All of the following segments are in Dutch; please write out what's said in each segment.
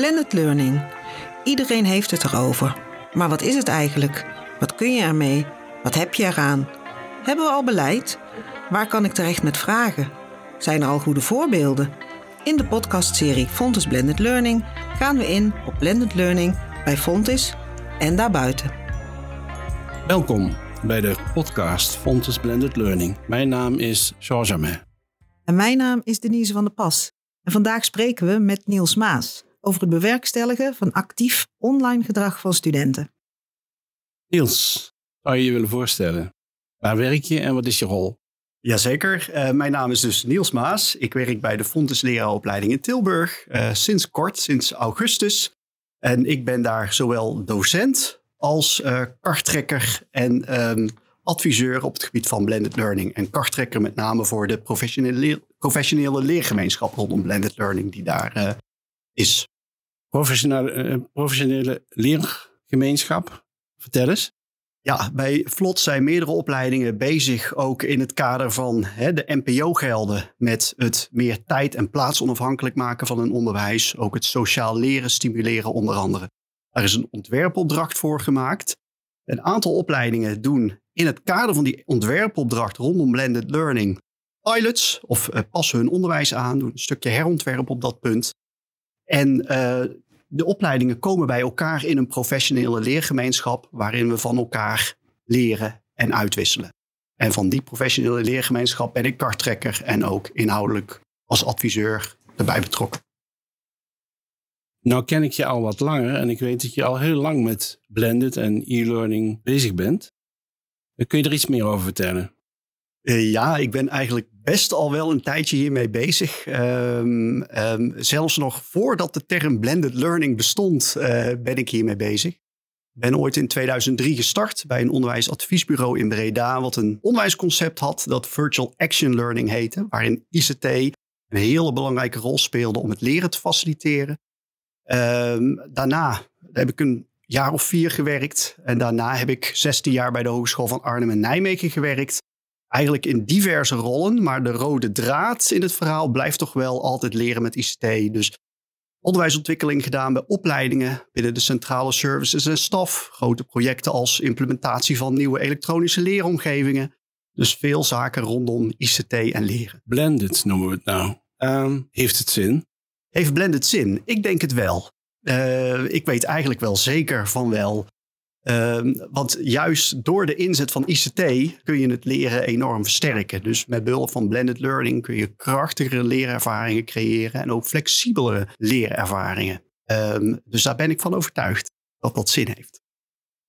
Blended learning. Iedereen heeft het erover. Maar wat is het eigenlijk? Wat kun je ermee? Wat heb je eraan? Hebben we al beleid? Waar kan ik terecht met vragen? Zijn er al goede voorbeelden? In de podcastserie Fontis Blended Learning gaan we in op blended learning bij Fontis en daarbuiten. Welkom bij de podcast Fontis Blended Learning. Mijn naam is Georges Amet. En mijn naam is Denise van der Pas. En vandaag spreken we met Niels Maas over het bewerkstelligen van actief online gedrag van studenten. Niels, zou je je willen voorstellen? Waar werk je en wat is je rol? Jazeker, uh, mijn naam is dus Niels Maas. Ik werk bij de Fontes Leraaropleiding in Tilburg uh, sinds kort, sinds augustus. En ik ben daar zowel docent als uh, karttrekker en um, adviseur op het gebied van blended learning. En karttrekker met name voor de professionele, leer, professionele leergemeenschap rondom blended learning die daar is. Professionele, professionele leergemeenschap, vertel eens. Ja, bij Vlot zijn meerdere opleidingen bezig, ook in het kader van hè, de NPO-gelden, met het meer tijd- en plaatsonafhankelijk maken van een onderwijs. Ook het sociaal leren stimuleren, onder andere. Er is een ontwerpopdracht voor gemaakt. Een aantal opleidingen doen in het kader van die ontwerpopdracht rondom blended learning pilots of uh, passen hun onderwijs aan, doen een stukje herontwerp op dat punt. En uh, de opleidingen komen bij elkaar in een professionele leergemeenschap waarin we van elkaar leren en uitwisselen. En van die professionele leergemeenschap ben ik karttrekker en ook inhoudelijk als adviseur erbij betrokken. Nou ken ik je al wat langer en ik weet dat je al heel lang met blended en e-learning bezig bent. Kun je er iets meer over vertellen? Uh, ja, ik ben eigenlijk best al wel een tijdje hiermee bezig. Um, um, zelfs nog voordat de term blended learning bestond, uh, ben ik hiermee bezig. Ben ooit in 2003 gestart bij een onderwijsadviesbureau in Breda, wat een onderwijsconcept had dat Virtual Action Learning heette, waarin ICT een hele belangrijke rol speelde om het leren te faciliteren. Um, daarna heb ik een jaar of vier gewerkt en daarna heb ik 16 jaar bij de Hogeschool van Arnhem en Nijmegen gewerkt eigenlijk in diverse rollen. Maar de rode draad in het verhaal blijft toch wel altijd leren met ICT. Dus onderwijsontwikkeling gedaan bij opleidingen binnen de centrale services en staf. Grote projecten als implementatie van nieuwe elektronische leeromgevingen. Dus veel zaken rondom ICT en leren. Blended noemen we het nou. Um, heeft het zin? Heeft blended zin? Ik denk het wel. Uh, ik weet eigenlijk wel zeker van wel. Uh, want juist door de inzet van ICT kun je het leren enorm versterken. Dus met behulp van blended learning kun je krachtigere leerervaringen creëren en ook flexibelere leerervaringen. Um, dus daar ben ik van overtuigd dat dat zin heeft.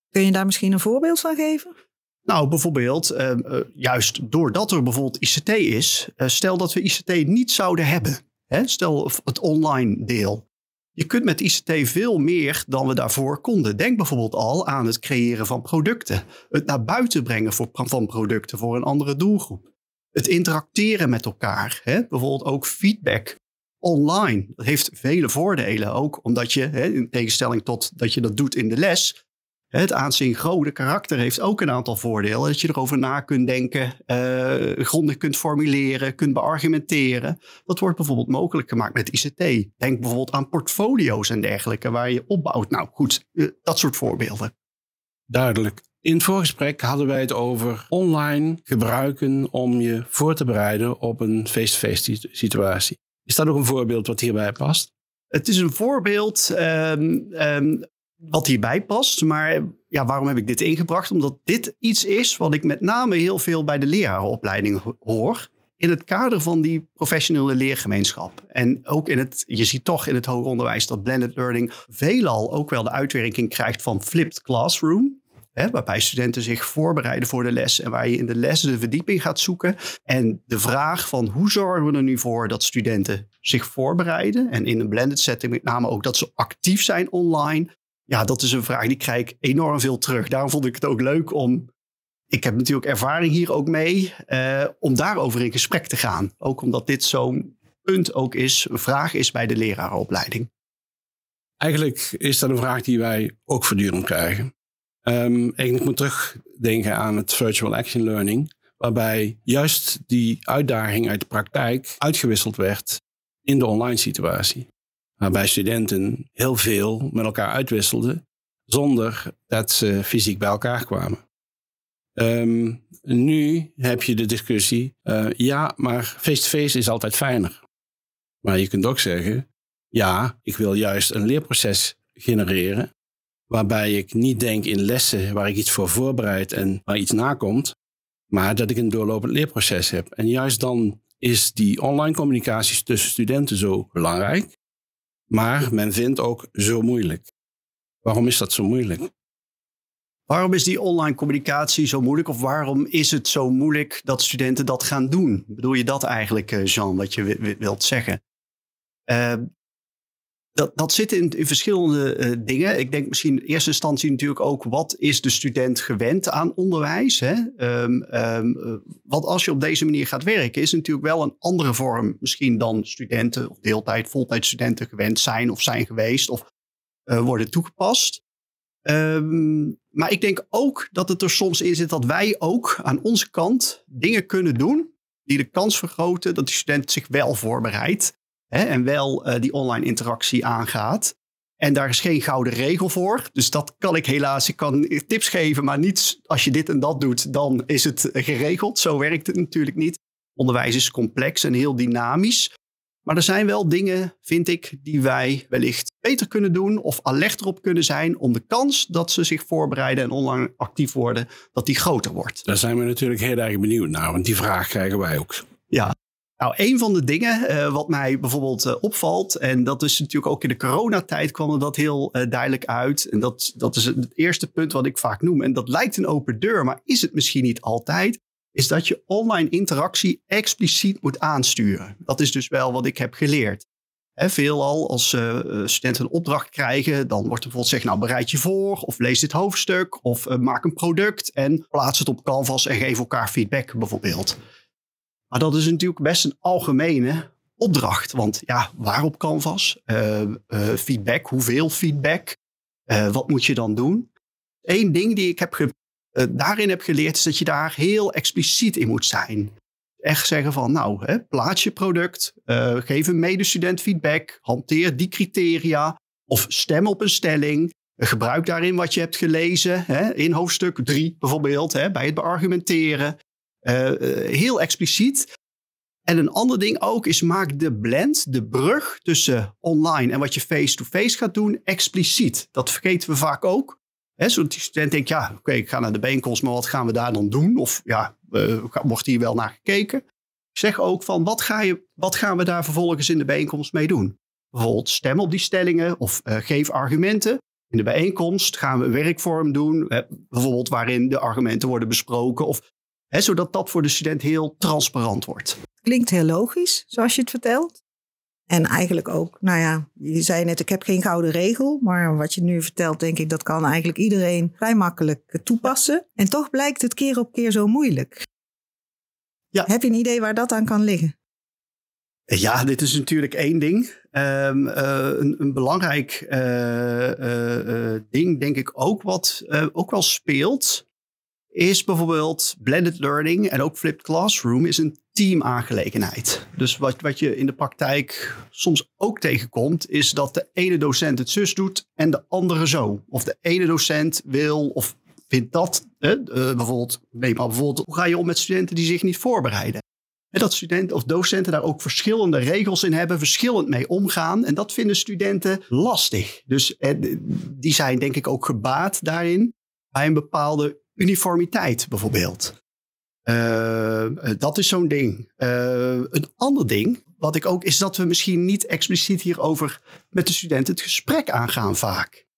Kun je daar misschien een voorbeeld van geven? Nou, bijvoorbeeld, uh, uh, juist doordat er bijvoorbeeld ICT is, uh, stel dat we ICT niet zouden hebben. Hè? Stel het online deel. Je kunt met ICT veel meer dan we daarvoor konden. Denk bijvoorbeeld al aan het creëren van producten. Het naar buiten brengen van producten voor een andere doelgroep. Het interacteren met elkaar. Hè? Bijvoorbeeld ook feedback online. Dat heeft vele voordelen. Ook omdat je, hè, in tegenstelling tot dat je dat doet in de les, het aansynchrone karakter heeft ook een aantal voordelen. Dat je erover na kunt denken, uh, grondig kunt formuleren, kunt beargumenteren. Dat wordt bijvoorbeeld mogelijk gemaakt met ICT. Denk bijvoorbeeld aan portfolio's en dergelijke waar je opbouwt. Nou goed, uh, dat soort voorbeelden. Duidelijk. In het voorgesprek hadden wij het over online gebruiken om je voor te bereiden op een face-to-face situatie. Is dat ook een voorbeeld wat hierbij past? Het is een voorbeeld um, um, wat hierbij past. Maar ja, waarom heb ik dit ingebracht? Omdat dit iets is wat ik met name heel veel bij de lerarenopleiding hoor. In het kader van die professionele leergemeenschap. En ook in het, je ziet toch in het hoger onderwijs dat blended learning veelal ook wel de uitwerking krijgt van flipped classroom. Hè, waarbij studenten zich voorbereiden voor de les en waar je in de les de verdieping gaat zoeken. En de vraag van hoe zorgen we er nu voor dat studenten zich voorbereiden en in een blended setting met name ook dat ze actief zijn online, ja, dat is een vraag die krijg ik enorm veel terug. Daarom vond ik het ook leuk om. Ik heb natuurlijk ervaring hier ook mee. Uh, om daarover in gesprek te gaan. Ook omdat dit zo'n punt ook is, een vraag is bij de lerarenopleiding. Eigenlijk is dat een vraag die wij ook voortdurend krijgen. Um, ik moet terugdenken aan het virtual action learning. Waarbij juist die uitdaging uit de praktijk uitgewisseld werd in de online situatie. Waarbij studenten heel veel met elkaar uitwisselden zonder dat ze fysiek bij elkaar kwamen. Ehm, nu heb je de discussie, uh, ja, maar face-to-face is altijd fijner. Maar je kunt ook zeggen, ja, ik wil juist een leerproces genereren waarbij ik niet denk in lessen waar ik iets voor voorbereid en waar iets nakomt, maar dat ik een doorlopend leerproces heb. En juist dan is die online communicatie tussen studenten zo belangrijk, maar men vindt ook zo moeilijk. Waarom is dat zo moeilijk? Waarom is die online communicatie zo moeilijk? Of waarom is het zo moeilijk dat studenten dat gaan doen? Bedoel je dat eigenlijk, eh, Jean, wat je wilt zeggen? Uh, dat, zit in, in verschillende uh, dingen. Ik denk misschien in eerste instantie natuurlijk ook... wat is de student gewend aan onderwijs? Hè? Um, um, want als je op deze manier gaat werken... is natuurlijk wel een andere vorm misschien dan studenten... of deeltijd, voltijdstudenten gewend zijn of zijn geweest... of uh, worden toegepast. Um, maar ik denk ook dat het er soms in zit dat wij ook aan onze kant dingen kunnen doen... die de kans vergroten dat de student zich wel voorbereidt hè, en wel uh, die online interactie aangaat. En daar is geen gouden regel voor. Dus dat kan ik helaas. Ik kan tips geven, maar niet als je dit en dat doet, dan is het geregeld. Zo werkt het natuurlijk niet. Onderwijs is complex en heel dynamisch. Maar er zijn wel dingen, vind ik, die wij wellicht beter kunnen doen of alerter op kunnen zijn om de kans dat ze zich voorbereiden en online actief worden, dat die groter wordt. Daar zijn we natuurlijk heel erg benieuwd naar, want die vraag krijgen wij ook. Ja, nou, een van de dingen uh, wat mij bijvoorbeeld uh, opvalt, en dat is natuurlijk ook in de coronatijd kwam dat heel uh, duidelijk uit. En dat, dat is het eerste punt wat ik vaak noem. En dat lijkt een open deur, maar is het misschien niet altijd. Is dat je online interactie expliciet moet aansturen. Dat is dus wel wat ik heb geleerd. He, veelal als studenten een opdracht krijgen, dan wordt er bijvoorbeeld gezegd, nou bereid je voor, of lees dit hoofdstuk, of maak een product en plaats het op Canvas en geef elkaar feedback bijvoorbeeld. Maar dat is natuurlijk best een algemene opdracht. Want ja, waarop Canvas? Uh, uh, feedback, hoeveel feedback? Uh, wat moet je dan doen? Eén ding die ik heb daarin heb geleerd is dat je daar heel expliciet in moet zijn. Echt zeggen van, nou, hè, plaats je product, geef een medestudent feedback, hanteer die criteria of stem op een stelling. Gebruik daarin wat je hebt gelezen hè, in hoofdstuk 3 bijvoorbeeld, hè, bij het beargumenteren. Uh, heel expliciet. En een ander ding ook is maak de blend, de brug tussen online en wat je face-to-face gaat doen, expliciet. Dat vergeten we vaak ook. He, zodat die student denkt, ja, oké, ik ga naar de bijeenkomst, maar wat gaan we daar dan doen? Of ja, uh, wordt hier wel naar gekeken? Zeg ook van, wat, ga je, wat gaan we daar vervolgens in de bijeenkomst mee doen? Bijvoorbeeld stem op die stellingen of geef argumenten. In de bijeenkomst gaan we werkvorm doen, bijvoorbeeld waarin de argumenten worden besproken of zodat dat voor de student heel transparant wordt. Klinkt heel logisch, zoals je het vertelt. En eigenlijk ook, nou ja, je zei net, ik heb geen gouden regel. Maar wat je nu vertelt, denk ik, dat kan eigenlijk iedereen vrij makkelijk toepassen. En toch blijkt het keer op keer zo moeilijk. Ja. Heb je een idee waar dat aan kan liggen? Ja, dit is natuurlijk één ding. Um, uh, een, een, belangrijk uh, uh, ding, denk ik ook, wat ook wel speelt, is bijvoorbeeld blended learning en ook flipped classroom is een teamaangelegenheid. Dus wat, wat je in de praktijk soms ook tegenkomt, is dat de ene docent het zus doet en de andere zo. Of de ene docent wil of vindt dat, eh, bijvoorbeeld, neem maar bijvoorbeeld, hoe ga je om met studenten die zich niet voorbereiden? En dat studenten of docenten daar ook verschillende regels in hebben, verschillend mee omgaan. En dat vinden studenten lastig. Dus eh, die zijn denk ik ook gebaat daarin bij een bepaalde uniformiteit bijvoorbeeld. Uh, dat is zo'n ding. Uh, een ander ding, wat ik ook, is dat we misschien niet expliciet hierover met de studenten het gesprek aangaan vaak.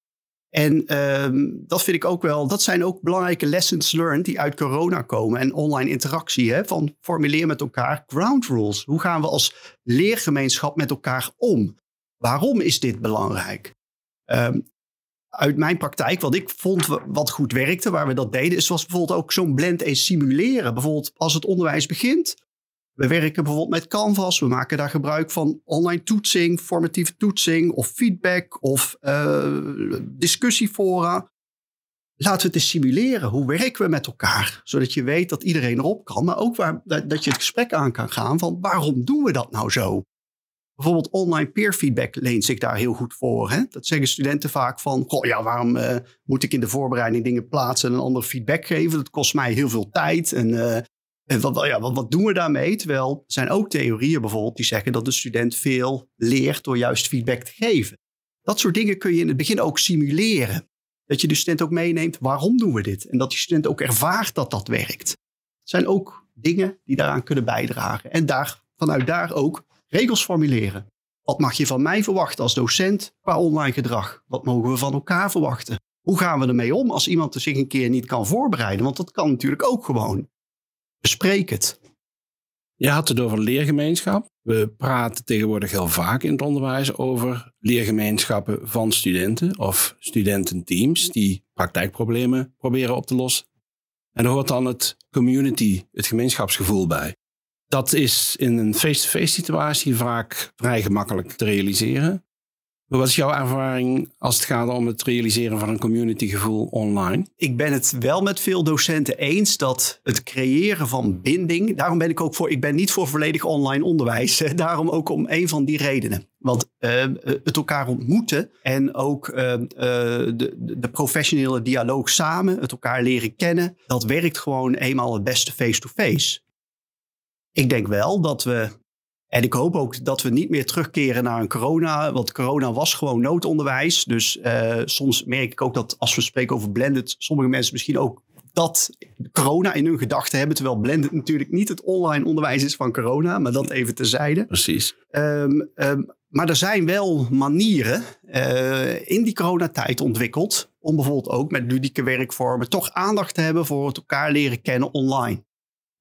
En uh, dat vind ik ook wel, dat zijn ook belangrijke lessons learned die uit corona komen en online interactie. Hè, van formuleer met elkaar ground rules. Hoe gaan we als leergemeenschap met elkaar om? Waarom is dit belangrijk? Um, uit mijn praktijk, wat ik vond wat goed werkte, waar we dat deden, is was bijvoorbeeld ook zo'n blend eens simuleren. Bijvoorbeeld als het onderwijs begint. We werken bijvoorbeeld met Canvas. We maken daar gebruik van online toetsing, formatieve toetsing of feedback of uh, discussiefora. Laten we het eens simuleren. Hoe werken we met elkaar? Zodat je weet dat iedereen erop kan. Maar ook waar, dat je het gesprek aan kan gaan van waarom doen we dat nou zo? Bijvoorbeeld online peer feedback leent zich daar heel goed voor. Hè? Dat zeggen studenten vaak van, goh, ja, waarom uh, moet ik in de voorbereiding dingen plaatsen en een ander feedback geven? Dat kost mij heel veel tijd. En, en wat, ja, wat, wat, doen we daarmee? Terwijl er zijn ook theorieën bijvoorbeeld die zeggen dat de student veel leert door juist feedback te geven. Dat soort dingen kun je in het begin ook simuleren. Dat je de student ook meeneemt, waarom doen we dit? En dat die student ook ervaart dat dat werkt. Het zijn ook dingen die daaraan kunnen bijdragen. En daar, vanuit daar ook regels formuleren. Wat mag je van mij verwachten als docent qua online gedrag? Wat mogen we van elkaar verwachten? Hoe gaan we ermee om als iemand zich een keer niet kan voorbereiden? Want dat kan natuurlijk ook gewoon. Bespreek het. Je had het over leergemeenschap. We praten tegenwoordig heel vaak in het onderwijs over leergemeenschappen van studenten of studententeams die praktijkproblemen proberen op te lossen. En er hoort dan het community, het gemeenschapsgevoel bij. Dat is in een face-to-face situatie vaak vrij gemakkelijk te realiseren. Wat is jouw ervaring als het gaat om het realiseren van een communitygevoel online? Ik ben het wel met veel docenten eens dat het creëren van binding. Daarom ben ik ook voor. Ik ben niet voor volledig online onderwijs. Daarom ook om een van die redenen. Want uh, het elkaar ontmoeten en ook uh, de, de, professionele dialoog samen, het elkaar leren kennen, dat werkt gewoon eenmaal het beste face-to-face. Ik denk wel dat we en ik hoop ook dat we niet meer terugkeren naar een corona. Want corona was gewoon noodonderwijs. Dus uh, soms merk ik ook dat als we spreken over blended, sommige mensen misschien ook dat corona in hun gedachten hebben. Terwijl blended natuurlijk niet het online onderwijs is van corona. Maar dat even terzijde. Precies. Um, um, maar er zijn wel manieren uh, in die coronatijd ontwikkeld. Om bijvoorbeeld ook met ludieke werkvormen toch aandacht te hebben voor het elkaar leren kennen online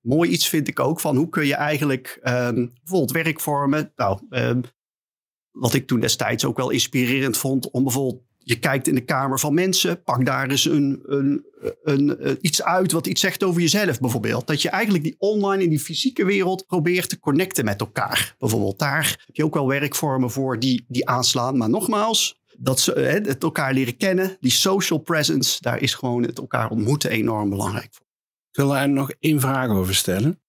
mooi iets vind ik ook van hoe kun je eigenlijk um, bijvoorbeeld werkvormen. Nou, um, wat ik toen destijds ook wel inspirerend vond om bijvoorbeeld je kijkt in de kamer van mensen, pak daar eens een, een, een, een, iets uit wat iets zegt over jezelf bijvoorbeeld. Dat je eigenlijk die online in die fysieke wereld probeert te connecten met elkaar. Bijvoorbeeld daar heb je ook wel werkvormen voor die, die aanslaan. Maar nogmaals, dat ze, het elkaar leren kennen, die social presence, daar is gewoon het elkaar ontmoeten enorm belangrijk voor. Ik wil daar nog één vraag over stellen.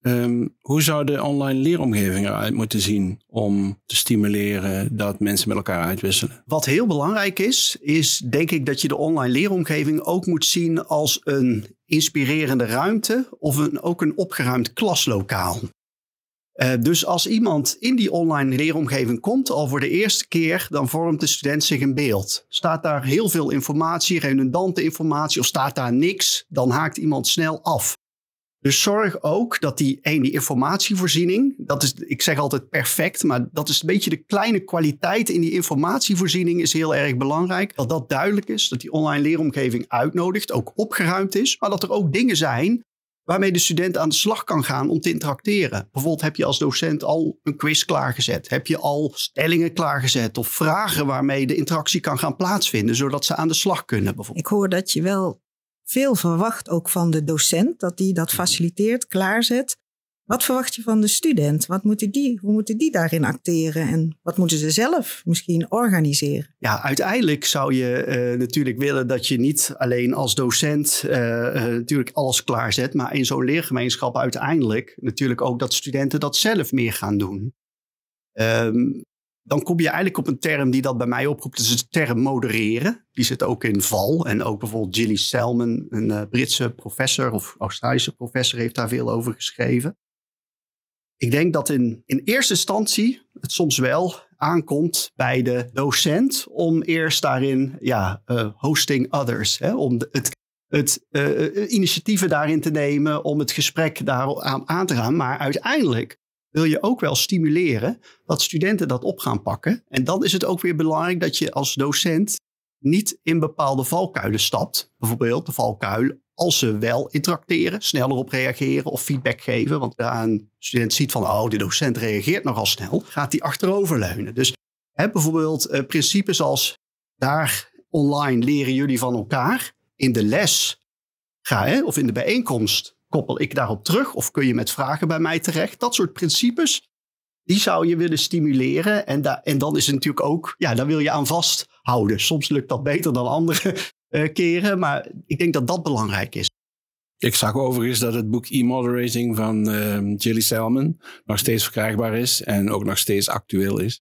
Um, hoe zou de online leeromgeving eruit moeten zien om te stimuleren dat mensen met elkaar uitwisselen? Wat heel belangrijk is, is denk ik dat je de online leeromgeving ook moet zien als een inspirerende ruimte of een, ook een opgeruimd klaslokaal. Uh, dus als iemand in die online leeromgeving komt, al voor de eerste keer, dan vormt de student zich een beeld. Staat daar heel veel informatie, redundante informatie, of staat daar niks, dan haakt iemand snel af. Dus zorg ook dat die, die informatievoorziening, dat is, ik zeg altijd perfect, maar dat is een beetje de kleine kwaliteit in die informatievoorziening is heel erg belangrijk. Dat dat duidelijk is, dat die online leeromgeving uitnodigt, ook opgeruimd is, maar dat er ook dingen zijn waarmee de student aan de slag kan gaan om te interacteren. Bijvoorbeeld heb je als docent al een quiz klaargezet? Heb je al stellingen klaargezet of vragen waarmee de interactie kan gaan plaatsvinden, zodat ze aan de slag kunnen? Ik hoor dat je wel veel verwacht ook van de docent, dat die dat faciliteert, klaarzet. Wat verwacht je van de student? Wat moeten die, hoe moeten die daarin acteren? En wat moeten ze zelf misschien organiseren? Ja, uiteindelijk zou je uh, natuurlijk willen dat je niet alleen als docent uh, uh, natuurlijk alles klaarzet, maar in zo'n leergemeenschap uiteindelijk natuurlijk ook dat studenten dat zelf meer gaan doen. Um, dan kom je eigenlijk op een term die dat bij mij oproept. Dat is de term modereren. Die zit ook in val. En ook bijvoorbeeld Gilly Selman, een Britse professor of Australische professor, heeft daar veel over geschreven. Ik denk dat in, in eerste instantie het soms wel aankomt bij de docent om eerst daarin, ja, uh, hosting others, hè, om het, het uh, initiatieven daarin te nemen, om het gesprek daar aan, aan te gaan. Maar uiteindelijk wil je ook wel stimuleren dat studenten dat op gaan pakken. En dan is het ook weer belangrijk dat je als docent niet in bepaalde valkuilen stapt. Bijvoorbeeld de valkuil als ze wel interacteren, sneller op reageren of feedback geven. Want daar een student ziet van, oh, de docent reageert nogal snel, gaat die achteroverleunen. Dus hè, bijvoorbeeld uh, principes als, daar online leren jullie van elkaar. In de les ga, hè, of in de bijeenkomst koppel ik daarop terug of kun je met vragen bij mij terecht. Dat soort principes, die zou je willen stimuleren. En, en dan is het natuurlijk ook, ja, daar wil je aan Soms lukt dat beter dan andere uh, keren, maar ik denk dat dat belangrijk is. Ik zag overigens dat het boek E-Moderating van uh, Jilly Selman nog steeds verkrijgbaar is en ook nog steeds actueel is.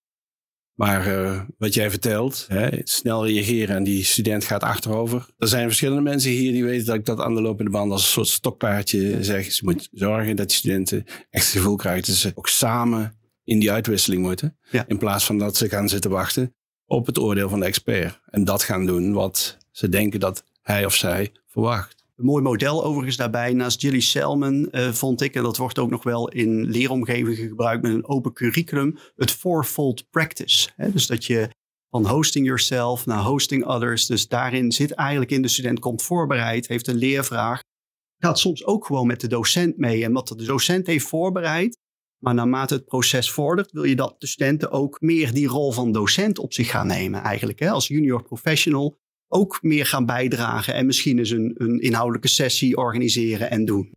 Maar uh, wat jij vertelt, hè, snel reageren en die student gaat achterover. Er zijn verschillende mensen hier die weten dat ik dat aan de lopende band als een soort stokpaardje zeg. Ze moet zorgen dat die studenten echt het gevoel krijgen dat ze ook samen in die uitwisseling moeten. Ja. In plaats van dat ze gaan zitten wachten op het oordeel van de expert. En dat gaan doen wat ze denken dat hij of zij verwacht. Een mooi model overigens daarbij, naast Gilly Selman uh, vond ik, en dat wordt ook nog wel in leeromgevingen gebruikt met een open curriculum, het fourfold practice. Hè? Dus dat je van hosting yourself naar hosting others, dus daarin zit eigenlijk in de student komt voorbereid, heeft een leervraag, gaat soms ook gewoon met de docent mee. En wat de docent heeft voorbereid, maar naarmate het proces vordert, wil je dat de studenten ook meer die rol van docent op zich gaan nemen eigenlijk. Hè? Als junior professional ook meer gaan bijdragen en misschien eens een, inhoudelijke sessie organiseren en doen?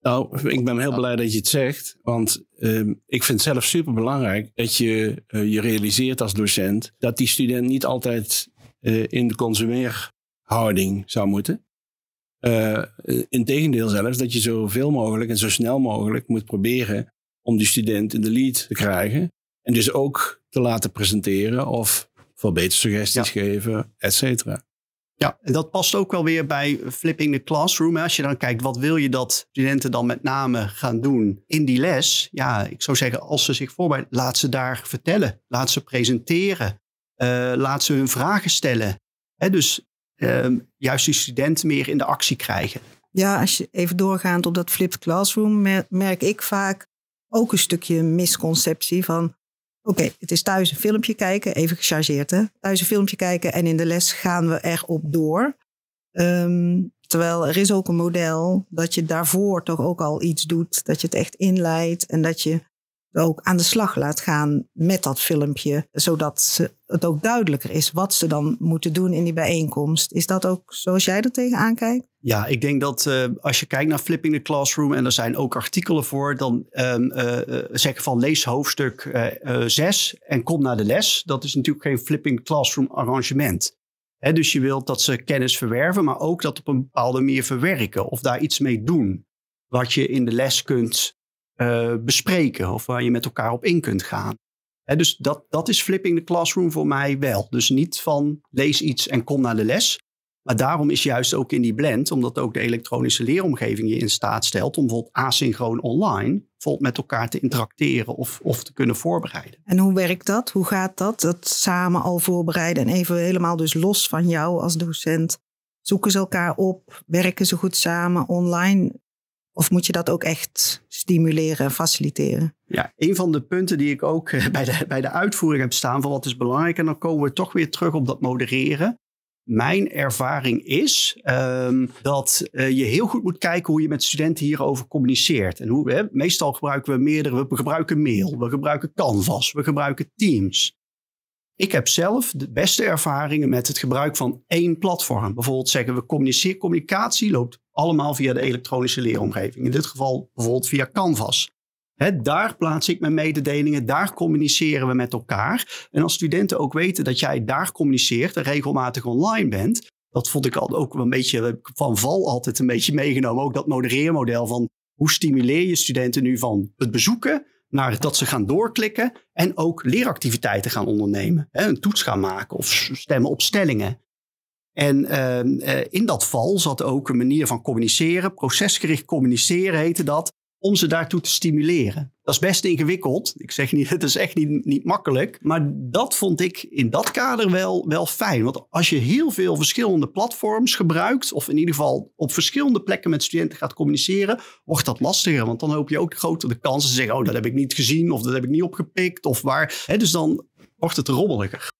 Nou, ik ben heel blij dat je het zegt, want uh, ik vind het zelf super belangrijk dat je uh, je realiseert als docent dat die student niet altijd uh, in de consumeerhouding zou moeten. Uh, Integendeel zelfs dat je zoveel mogelijk en zo snel mogelijk moet proberen om die student in de lead te krijgen. En dus ook te laten presenteren of voor beter suggesties geven, et cetera. Ja, en dat past ook wel weer bij flipping the classroom. Als je dan kijkt, wat wil je dat studenten dan met name gaan doen in die les? Ja, ik zou zeggen, als ze zich voorbereiden, laat ze daar vertellen. Laat ze presenteren. Uh, laat ze hun vragen stellen. Hè, dus uh, juist die studenten meer in de actie krijgen. Ja, als je even doorgaand op dat flipped classroom, merk ik vaak ook een stukje misconceptie van Oké, het is thuis een filmpje kijken, even gechargeerd hè. Thuis een filmpje kijken en in de les gaan we erop door. Um, terwijl er is ook een model dat je daarvoor toch ook al iets doet. Dat je het echt inleidt en dat je ook aan de slag laat gaan met dat filmpje. Zodat het ook duidelijker is wat ze dan moeten doen in die bijeenkomst. Is dat ook zoals jij er tegenaan kijkt? Ja, ik denk dat uh, als je kijkt naar Flipping the Classroom, en er zijn ook artikelen voor, dan um, uh, zeggen van lees hoofdstuk 6 en kom naar de les. Dat is natuurlijk geen Flipping Classroom arrangement. Dus je wilt dat ze kennis verwerven, maar ook dat op een bepaalde manier verwerken of daar iets mee doen. Wat je in de les kunt uh, bespreken of waar je met elkaar op in kunt gaan. Dus dat, dat is flipping the classroom voor mij wel. Dus niet van lees iets en kom naar de les. Maar daarom is juist ook in die blend, omdat ook de elektronische leeromgeving je in staat stelt om bijvoorbeeld asynchroon online bijvoorbeeld met elkaar te interacteren of, of te kunnen voorbereiden. En hoe werkt dat? Hoe gaat dat? Dat samen al voorbereiden en even helemaal dus los van jou als docent. Zoeken ze elkaar op? Werken ze goed samen online? Of moet je dat ook echt stimuleren en faciliteren? Ja, een van de punten die ik ook eh, bij de, bij de uitvoering heb staan van wat is belangrijk. En dan komen we toch weer terug op dat modereren. Mijn ervaring is um, dat uh, je heel goed moet kijken hoe je met studenten hierover communiceert. En hoe, hè, meestal gebruiken we meerdere, we gebruiken mail, we gebruiken Canvas, we gebruiken Teams. Ik heb zelf de beste ervaringen met het gebruik van één platform. Bijvoorbeeld zeggen we communicatie, loopt allemaal via de elektronische leeromgeving. In dit geval bijvoorbeeld via Canvas. daar plaats ik mijn mededelingen, daar communiceren we met elkaar. En als studenten ook weten dat jij daar communiceert en regelmatig online bent, dat vond ik al ook een beetje van val altijd een beetje meegenomen. Ook dat modereermodel van hoe stimuleer je studenten nu van het bezoeken naar dat ze gaan doorklikken en ook leeractiviteiten gaan ondernemen. Hè, een toets gaan maken of stemmen op stellingen. En uh, in dat val zat ook een manier van communiceren, procesgericht communiceren heette dat, om ze daartoe te stimuleren. Dat is best ingewikkeld. Ik zeg niet, het is echt niet, niet makkelijk. Maar dat vond ik in dat kader wel, wel fijn. Want als je heel veel verschillende platforms gebruikt, of in ieder geval op verschillende plekken met studenten gaat communiceren, wordt dat lastiger. Want dan hoop je ook groter de kansen te zeggen, oh, dat heb ik niet gezien, of dat heb ik niet opgepikt, of waar. dus dan wordt het rommeliger.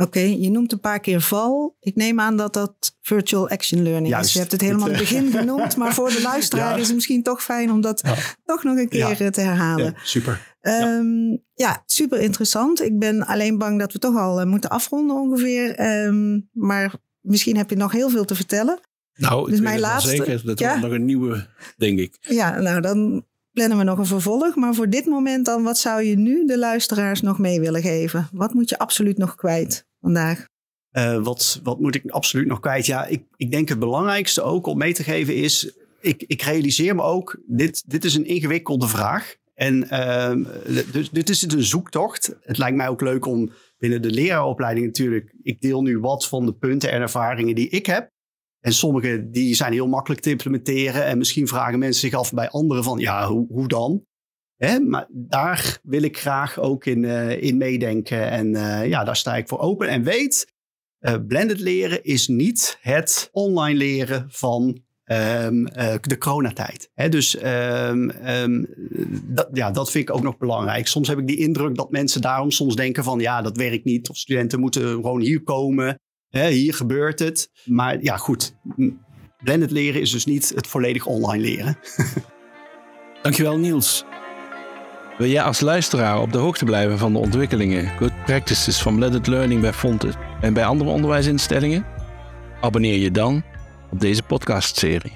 Oké, je noemt een paar keer val. Ik neem aan dat dat virtual action learning is. Je hebt het helemaal in het begin genoemd, maar voor de luisteraar is het misschien toch fijn om dat toch nog een keer eh, te herhalen. super. Um, ja. super interessant. Ik ben alleen bang dat we toch al uh, moeten afronden ongeveer. Um, maar misschien heb je nog heel veel te vertellen. Nou, dus mijn laatste, zeker. Dat wordt nog een nieuwe, denk ik. Ja, nou dan plannen we nog een vervolg. Maar voor dit moment dan, wat zou je nu de luisteraars nog mee willen geven? Wat moet je absoluut nog kwijt? Vandaag? Uh, wat, wat moet ik absoluut nog kwijt? Ja, ik, ik denk het belangrijkste ook om mee te geven is ik, ik realiseer me ook, dit, dit is een ingewikkelde vraag. En ehm, dus dit is een zoektocht. Het lijkt mij ook leuk om binnen de leraaropleiding natuurlijk. Ik deel nu wat van de punten en ervaringen die ik heb. En sommige die zijn heel makkelijk te implementeren. En misschien vragen mensen zich af bij anderen van ja, hoe, hoe dan? Maar daar wil ik graag ook in, uh, in meedenken. En uh, ja, daar sta ik voor open. En weet, uh, blended leren is niet het online leren van uh, de coronatijd. Hè, dus um, um, dat, ja, dat vind ik ook nog belangrijk. Soms heb ik die indruk dat mensen daarom soms denken van ja, dat werkt niet. Of studenten moeten gewoon hier komen. Hè, hier gebeurt het. Maar ja, goed. Blended leren is dus niet het volledig online leren. Dankjewel Niels. Wil jij als luisteraar op de hoogte blijven van de ontwikkelingen, good practices van blended learning bij Fontes en bij andere onderwijsinstellingen? Abonneer je dan op deze podcastserie.